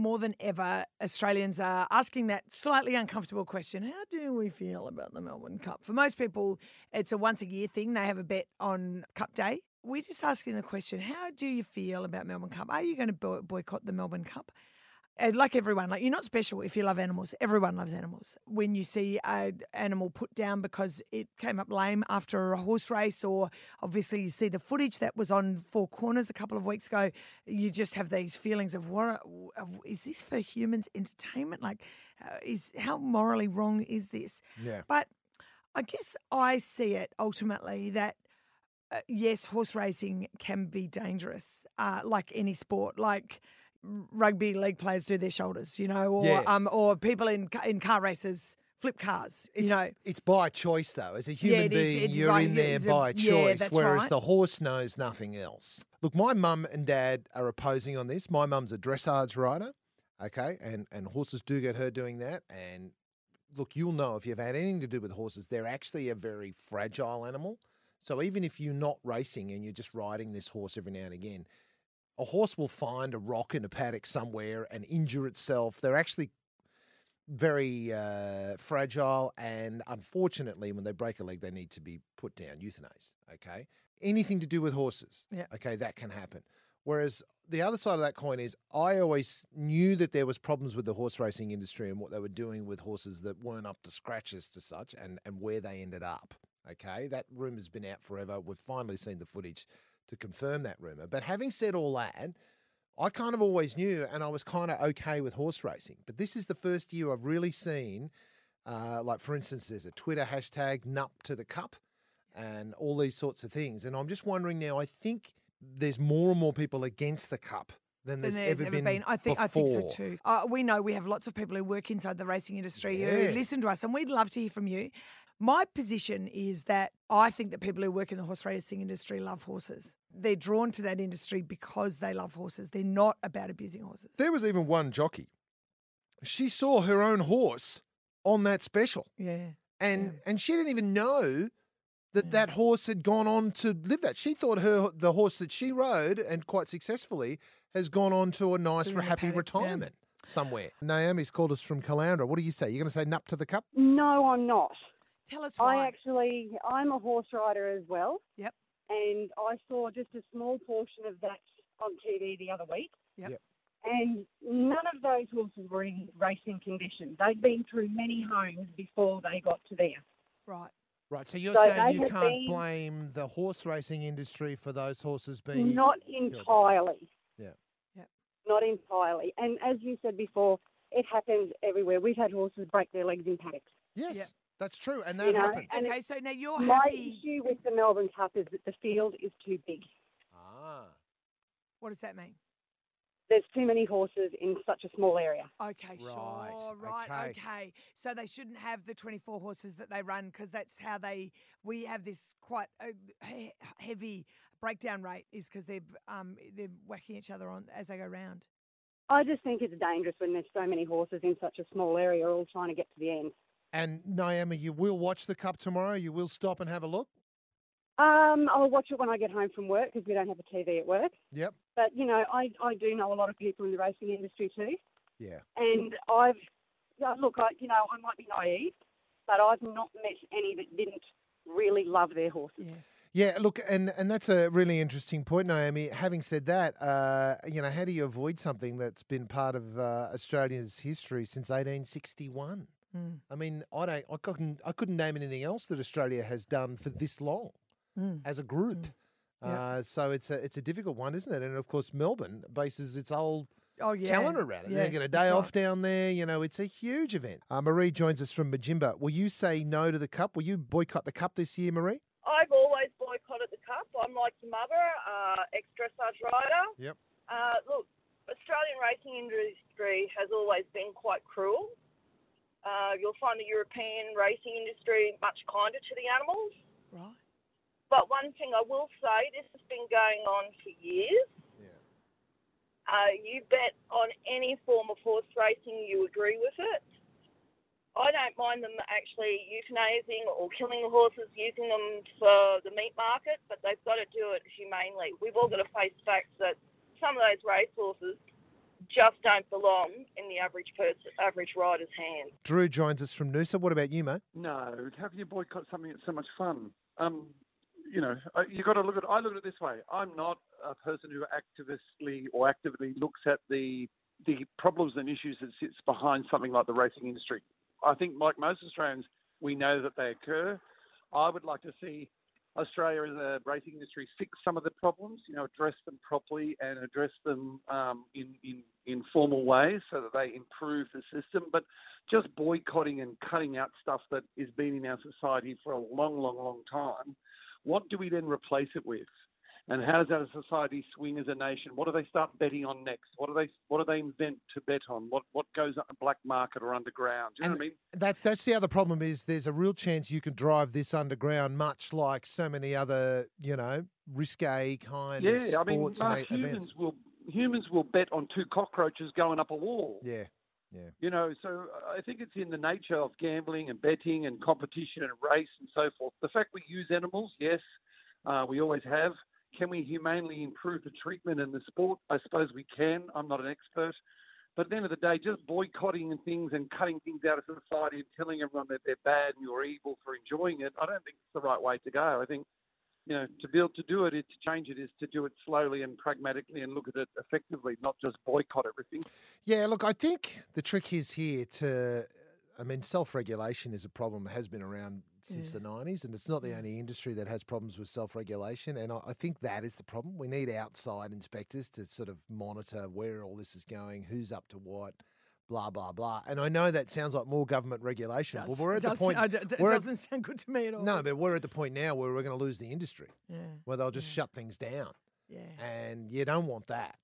more than ever, Australians are asking that slightly uncomfortable question How do we feel about the Melbourne Cup? For most people, it's a once a year thing. They have a bet on Cup Day. We're just asking the question How do you feel about Melbourne Cup? Are you going to boycott the Melbourne Cup? Like everyone, like you're not special if you love animals. Everyone loves animals. When you see an animal put down because it came up lame after a horse race, or obviously you see the footage that was on Four Corners a couple of weeks ago, you just have these feelings of what is this for humans' entertainment? Like, uh, is how morally wrong is this? Yeah. But I guess I see it ultimately that. Uh, yes, horse racing can be dangerous, uh, like any sport. Like rugby league players do their shoulders, you know, or Yeah. um, or people in in car races flip cars, you It's, know. it's by choice though. As a human is. being, It's you're right. in there It's a- by yeah, choice, whereas right. the horse knows nothing else. Look, my mum and dad are opposing on this. My mum's a dressage rider, okay, and and horses do get her doing that. And look, you'll know if you've had anything to do with horses, they're actually a very fragile animal. So even if you're not racing and you're just riding this horse every now and again, a horse will find a rock in a paddock somewhere and injure itself. They're actually very uh, fragile, and unfortunately, when they break a leg, they need to be put down, euthanized. Okay, anything to do with horses, Yeah. okay, that can happen. Whereas the other side of that coin is, I always knew that there was problems with the horse racing industry and what they were doing with horses that weren't up to scratches to such, and and where they ended up. Okay, that rumor's been out forever. We've finally seen the footage to confirm that rumor. But having said all that, I kind of always knew, and I was kind of okay with horse racing. But this is the first year I've really seen, uh, like for instance, there's a Twitter hashtag "Nup to the Cup," and all these sorts of things. And I'm just wondering now. I think there's more and more people against the cup than there's, than there's ever, been. I think I think so too. Uh, we know we have lots of people who work inside the racing industry Yeah. who listen to us, and we'd love to hear from you. My position is that I think that people who work in the horse racing industry love horses. They're drawn to that industry because they love horses. They're not about abusing horses. There was even one jockey. She saw her own horse on that special, Yeah. and Yeah. and she didn't even know that Yeah. that horse had gone on to live that. She thought her the horse that she rode and quite successfully has gone on to a nice, To happy paddock, yeah. retirement somewhere. Naomi's called us from Caloundra. What do you say? You're going to say nup to the cup? No, I'm not. Tell us why. I actually, I'm a horse rider as well. Yep. And I saw just a small portion of that on TV the other week. Yep. Yep. And none of those horses were in racing condition. They'd been through many homes before they got to there. right. Right. So you're So saying you can't been- blame the horse racing industry for those horses being Not entirely. Yeah. Yep. Not entirely. And as you said before, it happens everywhere. We've had horses break their legs in paddocks. Yes, Yep. That's true, and that You know, happens. And okay, so now you're My happy. issue with the Melbourne Cup is that the field is too big. Ah. What does that mean? There's too many horses in such a small area. Okay, sure, Right, right, okay. okay. So they shouldn't have the 24 horses that they run because that's how they. We have this quite uh, heavy breakdown rate is because they're um they're whacking each other on as they go round. I just think it's dangerous when there's so many horses in such a small area all trying to get to the end. And Naomi, you will watch the cup tomorrow. You will stop and have a look. Um, I'll watch it when I get home from work because we don't have a TV at work. Yep. But, you know, I, I do know a lot of people in the racing industry too. Yeah. And I've, yeah, look, I, you know, I might be naive, but I've not met any that didn't really love their horses. Yeah. Yeah, look, and, and that's a really interesting point, Naomi. Having said that, uh, you know, how do you avoid something that's been part of uh, Australia's history since 1861? Mm. I mean, I don't, I couldn't, I couldn't name anything else that Australia has done for this long Mm. as a group. Yeah. Uh, so it's a, it's a difficult one, isn't it? And of course, Melbourne bases its whole Oh yeah. calendar around it. Yeah, they get a that's day right. off down there. You know, it's a huge event. Uh, Marie joins us from Mudjimba. Will you say no to the cup? Will you boycott the cup this year, Marie? I've always boycotted the cup. I'm like your mother, uh, ex-dressage rider. Yep. Uh, look, Australian racing industry has always been quite cruel. Uh, you'll find the European racing industry much kinder to the animals. Right. But one thing I will say, this has been going on for years. Yeah. Uh, you bet on any form of horse racing, you agree with it. I don't mind them actually euthanizing or killing the horses, using them for the meat market, but they've got to do it humanely. We've all got to face facts that some of those race horses just don't belong in the average person, average rider's hand. Drew joins us from Noosa. What about you, mate? No, how can you boycott something that's so much fun? Um, you know, uh, you got to look at. I look at it this way. I'm not a person who actively or actively looks at the the problems and issues that sits behind something like the racing industry. I think, like most Australians, we know that they occur. I would like to see Australia as a racing industry fix some of the problems, you know, address them properly and address them um, in, in, in formal ways so that they improve the system. But just boycotting and cutting out stuff that has been in our society for a long, long, long time, what do we then replace it with? And how does our society swing as a nation? What do they start betting on next? What do they what do they invent to bet on? What what goes on black market or underground? Do you know what I mean? That that's the other problem is there's a real chance you can drive this underground, much like so many other you know risque kind of Yeah, I mean, sports and Mark, e- humans events. will humans will bet on two cockroaches going up a wall. Yeah, yeah. You know, so I think it's in the nature of gambling and betting and competition and race and so forth. The fact we use animals, yes, uh, we always have. Can we humanely improve the treatment and the sport? I suppose we can. I'm not an expert. But at the end of the day, just boycotting and things and cutting things out of society and telling everyone that they're bad and you're evil for enjoying it, I don't think it's the right way to go. I think, you know, to able to do it, to change it, is to do it slowly and pragmatically and look at it effectively, not just boycott everything. Yeah, look, I think the trick is here to, I mean, self regulation is a problem, has been around since Yeah. the 90s, and it's not the only industry that has problems with self regulation. And I, I think that is the problem. We need outside inspectors to sort of monitor where all this is going, who's up to what. Blah blah blah, and I know that sounds like more government regulation. Well, we're at the point. I d- d- It we're at- doesn't sound good to me at all. no, but we're at the point now where we're going to lose the industry, Yeah. where they'll just Yeah. shut things down, Yeah. and you don't want that.